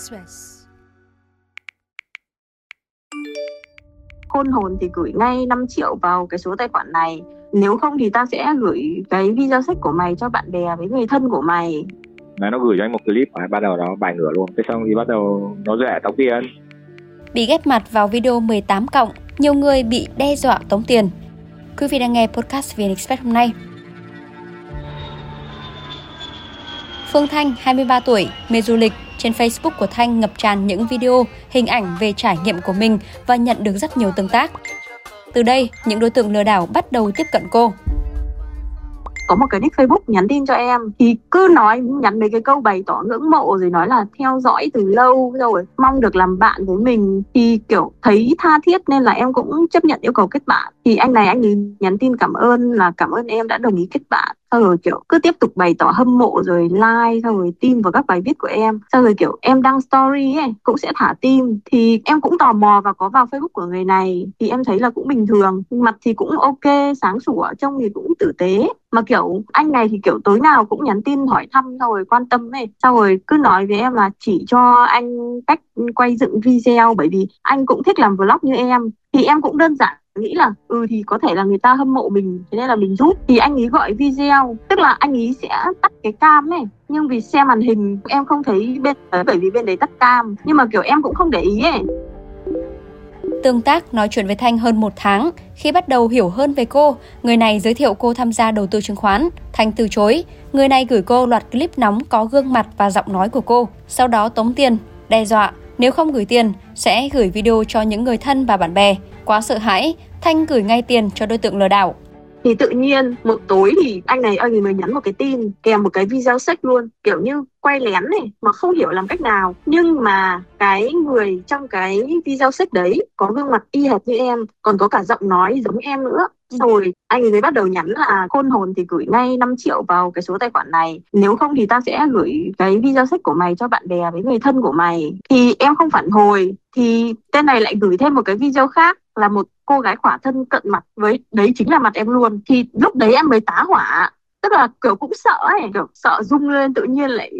Express. Khôn hồn thì gửi ngay 5 triệu vào cái số tài khoản này. Nếu không thì ta sẽ gửi cái video sách của mày cho bạn bè với người thân của mày. Là nó gửi cho anh một clip và bắt đầu nó bài ngửa luôn. Thế xong thì bắt đầu nó rẻ tống tiền. Bị ghép mặt vào video 18 cộng, nhiều người bị đe dọa tống tiền. Quý vị đang nghe podcast VN Express hôm nay. Phương Thanh, 23 tuổi, mê du lịch. Trên Facebook của Thanh ngập tràn những video, hình ảnh về trải nghiệm của mình và nhận được rất nhiều tương tác. Từ đây, những đối tượng lừa đảo bắt đầu tiếp cận cô. Có một cái nick Facebook nhắn tin cho em thì cứ nói nhắn mấy cái câu bày tỏ ngưỡng mộ rồi nói là theo dõi từ lâu rồi mong được làm bạn với mình. Thì kiểu thấy tha thiết nên là em cũng chấp nhận yêu cầu kết bạn. Thì anh này anh ấy nhắn tin cảm ơn là cảm ơn em đã đồng ý kết bạn sau rồi, kiểu, cứ tiếp tục bày tỏ hâm mộ rồi like sau rồi tin vào các bài viết của em. Sau rồi, kiểu, em đăng story ấy, cũng sẽ thả tim thì em cũng tò mò và có vào facebook của người này. Thì em thấy là cũng bình thường, mặt thì cũng ok, sáng sủa, trông thì cũng tử tế. Mà, kiểu, anh này thì, kiểu, tối nào cũng nhắn tin hỏi thăm, xong rồi quan tâm ấy. Sau rồi cứ nói với em là chỉ cho anh cách quay dựng video, bởi vì anh cũng thích làm vlog như em. Thì em cũng đơn giản nghĩ là ừ thì có thể là người ta hâm mộ mình thế nên là mình giúp thì anh ấy gọi video. Tức là anh ấy sẽ tắt cái cam này nhưng vì xem màn hình em không thấy bên đấy bởi vì bên đấy tắt cam. Nhưng mà kiểu em cũng không để ý ấy. Tương tác nói chuyện với Thanh hơn một tháng, khi bắt đầu hiểu hơn về cô, người này giới thiệu cô tham gia đầu tư chứng khoán. Thanh từ chối, người này gửi cô loạt clip nóng có gương mặt và giọng nói của cô, sau đó tống tiền, đe dọa nếu không gửi tiền sẽ gửi video cho những người thân và bạn bè. Quá sợ hãi, Thanh gửi ngay tiền cho đối tượng lừa đảo thì tự nhiên một tối thì anh này anh ấy mới nhắn một cái tin kèm một cái video sách luôn kiểu như quay lén này mà không hiểu làm cách nào. Nhưng mà cái người trong cái video sách đấy có gương mặt y hệt như em còn có cả giọng nói giống em nữa. Rồi anh ấy mới bắt đầu nhắn là khôn hồn thì gửi ngay 5 triệu vào cái số tài khoản này. Nếu không thì ta sẽ gửi cái video sách của mày cho bạn bè với người thân của mày. Thì em không phản hồi thì tên này lại gửi thêm một cái video khác là một cô gái khỏa thân cận mặt với đấy chính là mặt em luôn. Thì lúc đấy em mới tá hỏa tức là kiểu cũng sợ ấy kiểu sợ rung lên tự nhiên lại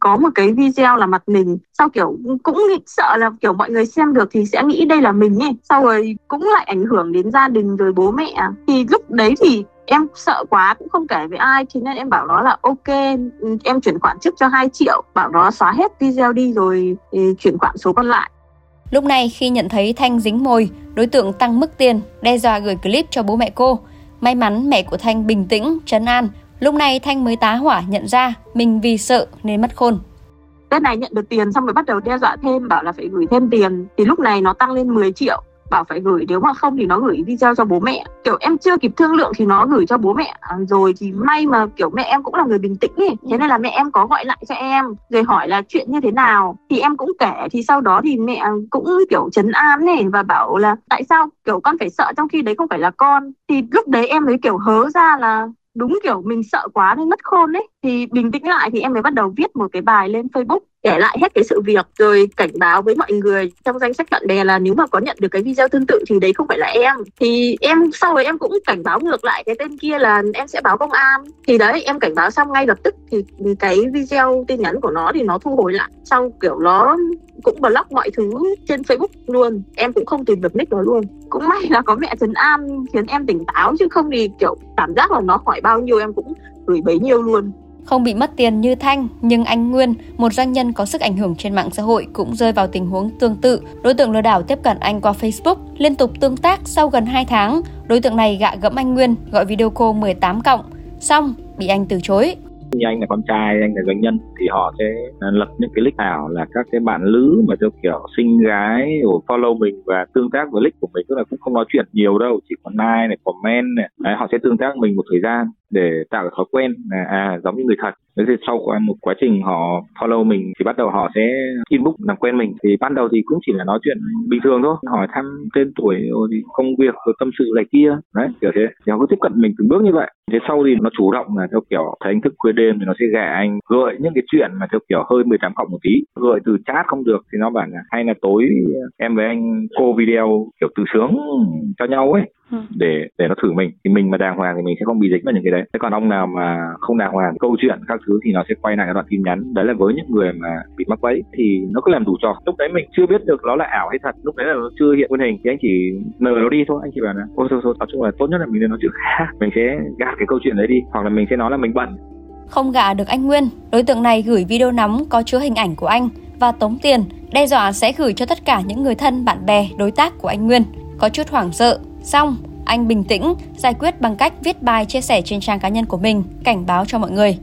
có một cái video là mặt mình. Sau kiểu cũng nghĩ, sợ là kiểu mọi người xem được thì sẽ nghĩ đây là mình ấy. Sau rồi cũng lại ảnh hưởng đến gia đình rồi bố mẹ. Thì lúc đấy thì em sợ quá cũng không kể với ai thế nên em bảo nó là ok em chuyển khoản trước cho 2 triệu. Bảo nó xóa hết video đi rồi ừ, chuyển khoản số còn lại. Lúc này khi nhận thấy Thanh dính mồi, đối tượng tăng mức tiền, đe dọa gửi clip cho bố mẹ cô. May mắn mẹ của Thanh bình tĩnh, trấn an. Lúc này Thanh mới tá hỏa nhận ra mình vì sợ nên mất khôn. Tết này nhận được tiền xong rồi bắt đầu đe dọa thêm bảo là phải gửi thêm tiền thì lúc này nó tăng lên 10 triệu bảo phải gửi nếu mà không thì nó gửi video cho bố mẹ. Kiểu em chưa kịp thương lượng thì nó gửi cho bố mẹ. À, rồi thì may mà kiểu mẹ em cũng là người bình tĩnh ấy. Thế nên là mẹ em có gọi lại cho em rồi hỏi là chuyện như thế nào. Thì em cũng kể thì sau đó thì mẹ cũng kiểu chấn an này và bảo là tại sao? Kiểu con phải sợ trong khi đấy không phải là con. Thì lúc đấy em mới kiểu hớ ra là đúng kiểu mình sợ quá nên mất khôn đấy thì bình tĩnh lại thì em mới bắt đầu viết một cái bài lên Facebook kể lại hết cái sự việc, rồi cảnh báo với mọi người trong danh sách bạn bè là nếu mà có nhận được cái video tương tự thì đấy không phải là em. Thì em, sau rồi em cũng cảnh báo ngược lại cái tên kia là em sẽ báo công an. Thì đấy, em cảnh báo xong ngay lập tức thì cái video tin nhắn của nó thì nó thu hồi lại. Xong kiểu nó cũng block mọi thứ trên Facebook luôn. Em cũng không tìm được nick nó luôn. Cũng may là có mẹ trấn an khiến em tỉnh táo chứ không thì kiểu cảm giác là nó hỏi bao nhiêu em cũng gửi bấy nhiêu luôn không bị mất tiền như Thanh, nhưng anh Nguyên, một doanh nhân có sức ảnh hưởng trên mạng xã hội cũng rơi vào tình huống tương tự. Đối tượng lừa đảo tiếp cận anh qua Facebook, liên tục tương tác sau gần 2 tháng. Đối tượng này gạ gẫm anh Nguyên, gọi video call 18 cộng. Xong, bị anh từ chối như anh là con trai anh là doanh nhân thì họ sẽ à, lập những cái link ảo là các cái bạn lữ mà theo kiểu sinh gái rồi follow mình và tương tác với link của mình tức là cũng không nói chuyện nhiều đâu chỉ có like này comment này Đấy, họ sẽ tương tác mình một thời gian để tạo thói quen là à giống như người thật. Thế thì sau một quá trình họ follow mình thì bắt đầu họ sẽ inbox làm quen mình. Thì ban đầu thì cũng chỉ là nói chuyện bình thường thôi. Hỏi thăm tên tuổi rồi thì công việc, rồi tâm sự này kia. Đấy, kiểu thế. Thì họ cứ tiếp cận mình từng bước như vậy. Thế sau thì nó chủ động là theo kiểu thấy anh thức khuya đêm thì nó sẽ gạ anh, gợi những cái chuyện mà theo kiểu hơi 18 cộng một tí. Gợi từ chat không được thì nó bảo là hay là tối em với anh cô video kiểu từ sướng cho nhau ấy để để nó thử mình. Thì mình mà đàng hoàng thì mình sẽ không bị dính vào những cái đấy. Thế còn ông nào mà không đàng hoàng câu chuyện các thứ thì nó sẽ quay lại cái đoạn tin nhắn đấy là với những người mà bị mắc bẫy thì nó cứ làm đủ trò lúc đấy mình chưa biết được nó là ảo hay thật. Lúc đấy là nó chưa hiện nguyên hình. Thì anh chỉ nờ nó đi thôi. Anh chỉ bảo là ôi thôi thôi nói chung là tốt nhất là mình nên nói chuyện khác. Mình sẽ gạt cái câu chuyện đấy đi. Hoặc là mình sẽ nói là mình bận. Không gạ được anh Nguyên, đối tượng này gửi video nóng có chứa hình ảnh của anh và tống tiền, đe dọa sẽ gửi cho tất cả những người thân, bạn bè, đối tác của anh Nguyên. Có chút hoảng sợ, xong anh bình tĩnh giải quyết bằng cách viết bài chia sẻ trên trang cá nhân của mình, cảnh báo cho mọi người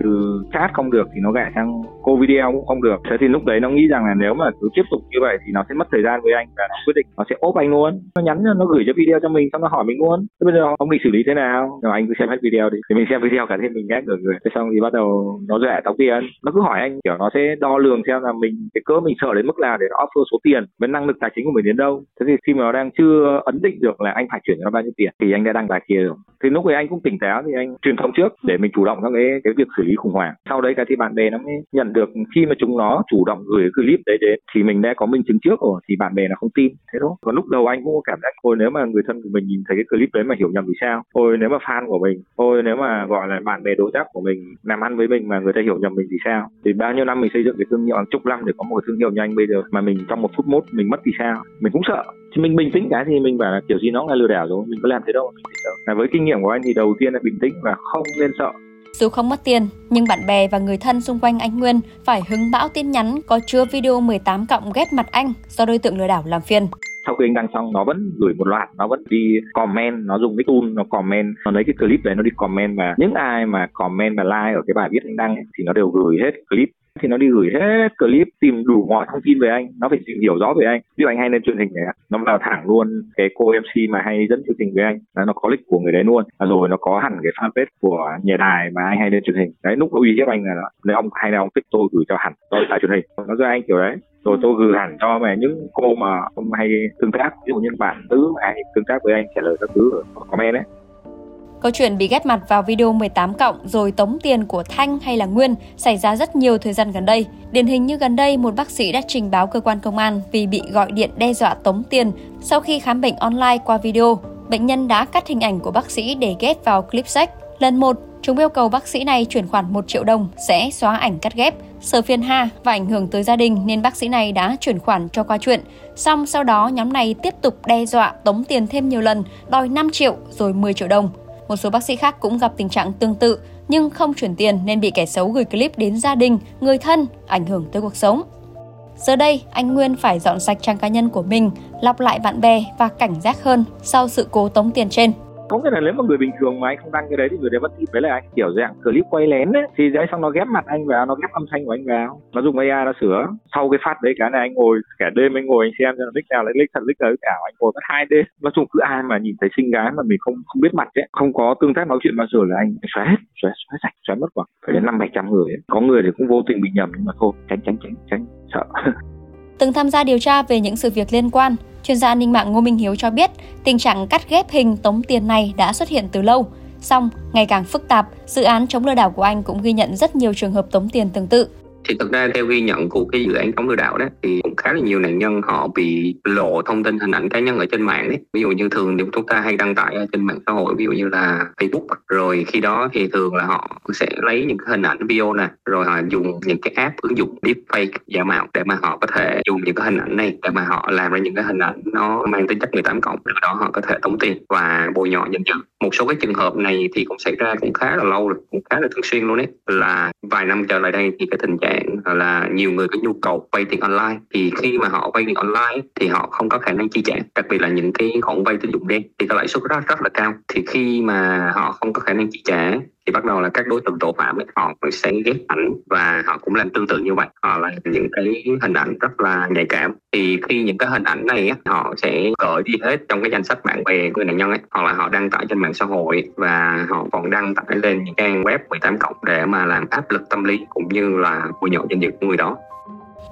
từ chat không được thì nó gãy sang cô video cũng không được. Thế thì lúc đấy nó nghĩ rằng là nếu mà cứ tiếp tục như vậy thì nó sẽ mất thời gian với anh và nó quyết định nó sẽ ốp anh luôn. Nó nhắn nó gửi cho video cho mình, xong nó hỏi mình luôn. Thế bây giờ ông định xử lý thế nào? Rồi anh cứ xem hết video đi. Thì mình xem video cả thêm mình ghét được rồi. Thế xong thì bắt đầu nó rẻ tóc tiền. Nó cứ hỏi anh, kiểu nó sẽ đo lường xem là mình, cái cỡ mình sợ đến mức nào để nó offer số tiền với năng lực tài chính của mình đến đâu. Thế thì khi mà nó đang chưa ấn định được là anh phải chuyển cho nó bao nhiêu tiền, thì anh đã đăng bài kia rồi. Thì lúc ấy anh cũng tỉnh táo thì anh truyền thông trước để mình chủ động trong cái cái việc xử lý khủng hoảng. Sau đấy cái thì bạn bè nó mới nhận được, khi mà chúng nó chủ động gửi clip đấy đến, thì mình đã có minh chứng trước rồi, thì bạn bè nó không tin. Thế thôi. Còn lúc đầu anh cũng có cảm giác, ôi, nếu mà người thân của mình nhìn thấy cái clip đấy mà hiểu nhầm thì sao? Ôi, nếu mà fan của mình, ôi, nếu mà, gọi là, bạn bè đối tác của mình làm ăn với mình mà người ta hiểu nhầm mình thì sao? Thì bao nhiêu năm mình xây dựng cái thương hiệu hàng chục năm để có một thương hiệu như anh bây giờ, mà mình trong một phút mốt mình mất thì sao? Mình cũng sợ. Thì mình bình tĩnh, cái thì mình bảo là, kiểu gì nó là lừa đảo rồi, mình có làm thế đâu, mình sợ. Là với kinh nghiệm của anh thì đầu tiên là bình tĩnh và không nên sợ dù không mất tiền, nhưng bạn bè và người thân xung quanh anh Nguyên phải hứng bão tin nhắn có chứa video 18 cộng ghép mặt anh do đối tượng lừa đảo làm phiền. Sau khi anh đăng xong nó vẫn gửi một loạt nó vẫn đi comment nó dùng cái tool nó comment nó lấy cái clip đấy nó đi comment và những ai mà comment và like ở cái bài viết anh đăng ấy, thì nó đều gửi hết clip thì nó đi gửi hết clip, tìm đủ mọi thông tin về anh. Nó phải tìm hiểu rõ về anh. Ví dụ anh hay lên truyền hình này, nó vào thẳng luôn cái cô mc mà hay dẫn chương trình với anh. Nó có lịch của người đấy luôn. Rồi nó có hẳn cái fanpage của nhà đài mà anh hay lên truyền hình. Đấy, lúc uy hiếp anh là nếu ông hay là ông thích tôi gửi cho hẳn, tôi tại truyền hình. Nó cho anh kiểu đấy. Rồi tôi gửi hẳn cho mà những cô mà không hay tương tác, ví dụ như bạn tứ hay tương tác với anh, trả lời các thứ ở comment đấy Câu chuyện bị ghép mặt vào video 18 cộng rồi tống tiền của Thanh hay là Nguyên xảy ra rất nhiều thời gian gần đây. Điển hình như gần đây một bác sĩ đã trình báo cơ quan công an vì bị gọi điện đe dọa tống tiền sau khi khám bệnh online qua video. Bệnh nhân đã cắt hình ảnh của bác sĩ để ghép vào clip sách. Lần một, chúng yêu cầu bác sĩ này chuyển khoản 1 triệu đồng sẽ xóa ảnh cắt ghép. Sợ phiền ha và ảnh hưởng tới gia đình nên bác sĩ này đã chuyển khoản cho qua chuyện. Xong sau đó nhóm này tiếp tục đe dọa tống tiền thêm nhiều lần, đòi 5 triệu rồi 10 triệu đồng. Một số bác sĩ khác cũng gặp tình trạng tương tự nhưng không chuyển tiền nên bị kẻ xấu gửi clip đến gia đình, người thân, ảnh hưởng tới cuộc sống. Giờ đây, anh Nguyên phải dọn sạch trang cá nhân của mình, lọc lại bạn bè và cảnh giác hơn sau sự cố tống tiền trên có nghĩa là nếu mà người bình thường mà anh không đăng cái đấy thì người đấy vẫn tin với lại anh kiểu dạng clip quay lén đấy thì đấy, xong nó ghép mặt anh vào, nó ghép âm thanh của anh vào. Nó dùng AI nó sửa. Sau cái phát đấy cái này anh ngồi, cả đêm anh ngồi anh xem cho nó nick nào lấy nick thật, nick nào cả anh ngồi mất hai đêm. Nói chung cứ ai mà nhìn thấy xinh gái mà mình không không biết mặt ấy, không có tương tác nói chuyện bao giờ là anh xóa hết, xóa xóa sạch, xóa mất khoảng phải đến năm bảy trăm người ấy. có người thì cũng vô tình bị nhầm nhưng mà thôi, tránh tránh tránh tránh, sợ. Từng tham gia điều tra về những sự việc liên quan. Chuyên gia an ninh mạng Ngô Minh Hiếu cho biết, tình trạng cắt ghép hình tống tiền này đã xuất hiện từ lâu. Song, ngày càng phức tạp, dự án chống lừa đảo của anh cũng ghi nhận rất nhiều trường hợp tống tiền tương tự thì thực ra theo ghi nhận của cái dự án chống lừa đảo đó, thì cũng khá là nhiều nạn nhân họ bị lộ thông tin hình ảnh cá nhân ở trên mạng đấy. Ví dụ như thường thì chúng ta hay đăng tải ở trên mạng xã hội, ví dụ như là Facebook. Rồi khi đó thì thường là họ sẽ lấy những cái hình ảnh video nè, rồi họ dùng những cái app ứng dụng deepfake giả mạo để mà họ có thể dùng những cái hình ảnh này để mà họ làm ra những cái hình ảnh nó mang tính chất 18 cộng. Từ đó họ có thể tống tiền và bồi nhọ nhân dân. Một số cái trường hợp này thì cũng xảy ra cũng khá là lâu rồi, cũng khá là thường xuyên luôn đấy, là vài năm trở lại đây thì cái tình trạng là nhiều người có nhu cầu vay tiền online, thì khi mà họ vay tiền online thì họ không có khả năng chi trả, đặc biệt là những cái khoản vay tín dụng đen, thì cái lãi suất rất rất là cao. Thì khi mà họ không có khả năng chi trả thì bắt đầu là các đối tượng tội phạm ấy, họ sẽ ghép ảnh và họ cũng làm tương tự như vậy. Họ là những cái hình ảnh rất là nhạy cảm. Thì khi những cái hình ảnh này ấy, họ sẽ gửi đi hết trong cái danh sách bạn bè của nạn nhân ấy. Hoặc là họ đăng tải trên mạng xã hội và họ còn đăng tải lên những trang web 18 cộng để mà làm áp lực tâm lý cũng như là bôi nhọ danh dự của người đó.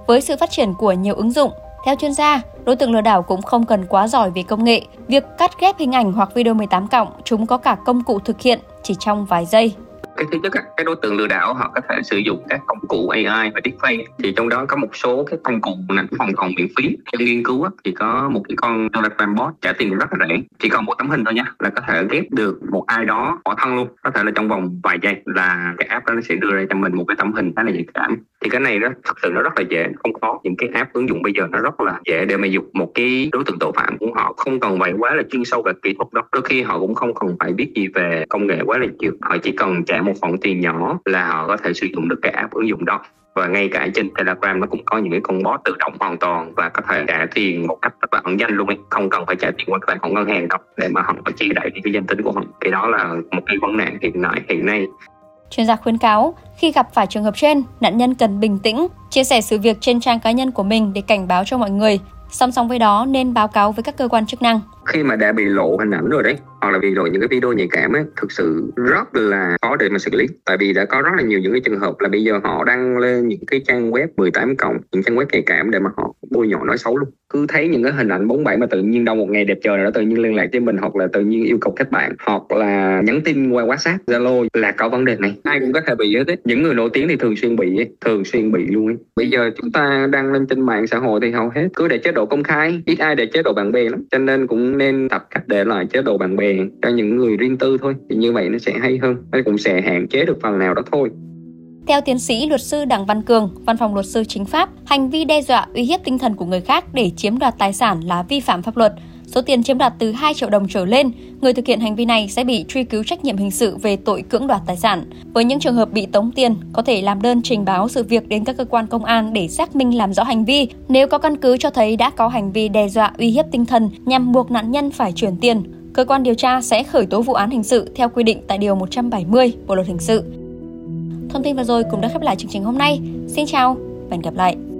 Với sự phát triển của nhiều ứng dụng theo chuyên gia, đối tượng lừa đảo cũng không cần quá giỏi về công nghệ. Việc cắt ghép hình ảnh hoặc video 18 cộng, chúng có cả công cụ thực hiện chỉ trong vài giây. cái thứ nhất cái đối tượng lừa đảo họ có thể sử dụng các công cụ AI và deepfake. Thì trong đó có một số cái công cụ này phòng còn miễn phí. Trong nghiên cứu thì có một cái con Telegram bot trả tiền rất là rẻ. Chỉ còn một tấm hình thôi nhá là có thể ghép được một ai đó bỏ thân luôn. Có thể là trong vòng vài giây là cái app đó nó sẽ đưa ra cho mình một cái tấm hình khá là nhạy cảm thì cái này đó, thật sự nó rất là dễ, không khó những cái app ứng dụng bây giờ nó rất là dễ để mà dùng. Một cái đối tượng tội phạm của họ không cần phải quá là chuyên sâu về kỹ thuật đâu. Đôi khi họ cũng không cần phải biết gì về công nghệ quá là nhiều. Họ chỉ cần trả một khoản tiền nhỏ là họ có thể sử dụng được cái app ứng dụng đó. Và ngay cả trên Telegram nó cũng có những cái con bot tự động hoàn toàn và có thể trả tiền một cách rất là ẩn danh luôn ấy. không cần phải trả tiền qua tài khoản ngân hàng đâu, để mà họ có chi đi cái danh tính của họ. Thì đó là một cái vấn nạn hiện nay hiện nay. Chuyên gia khuyến cáo, khi gặp phải trường hợp trên, nạn nhân cần bình tĩnh, chia sẻ sự việc trên trang cá nhân của mình để cảnh báo cho mọi người. Song song với đó nên báo cáo với các cơ quan chức năng. Khi mà đã bị lộ hình ảnh rồi đấy, hoặc là bị lộ những cái video nhạy cảm ấy thực sự rất là khó để mà xử lý. Tại vì đã có rất là nhiều những cái trường hợp là bây giờ họ đăng lên những cái trang web 18 cộng những trang web nhạy cảm để mà họ bôi nhọ nói xấu luôn. Cứ thấy những cái hình ảnh bóng bẩy mà tự nhiên đâu một ngày đẹp trời nào đó tự nhiên liên lạc với mình hoặc là tự nhiên yêu cầu kết bạn hoặc là nhắn tin qua whatsapp zalo là có vấn đề này. Ai cũng có thể bị hết những người nổi tiếng thì thường xuyên bị ấy, thường xuyên bị luôn ấy. bây giờ chúng ta đăng lên trên mạng xã hội thì hầu hết cứ để chế độ công khai ít ai để chế độ bạn bè lắm. Cho nên cũng cũng nên tập cách để lại chế độ bạn bè cho những người riêng tư thôi thì như vậy nó sẽ hay hơn nó cũng sẽ hạn chế được phần nào đó thôi theo tiến sĩ luật sư Đặng Văn Cường, Văn phòng luật sư chính pháp, hành vi đe dọa uy hiếp tinh thần của người khác để chiếm đoạt tài sản là vi phạm pháp luật. Số tiền chiếm đoạt từ 2 triệu đồng trở lên, người thực hiện hành vi này sẽ bị truy cứu trách nhiệm hình sự về tội cưỡng đoạt tài sản. Với những trường hợp bị tống tiền, có thể làm đơn trình báo sự việc đến các cơ quan công an để xác minh làm rõ hành vi. Nếu có căn cứ cho thấy đã có hành vi đe dọa uy hiếp tinh thần nhằm buộc nạn nhân phải chuyển tiền, cơ quan điều tra sẽ khởi tố vụ án hình sự theo quy định tại Điều 170 Bộ Luật Hình sự. Thông tin vừa rồi cũng đã khép lại chương trình hôm nay. Xin chào và hẹn gặp lại!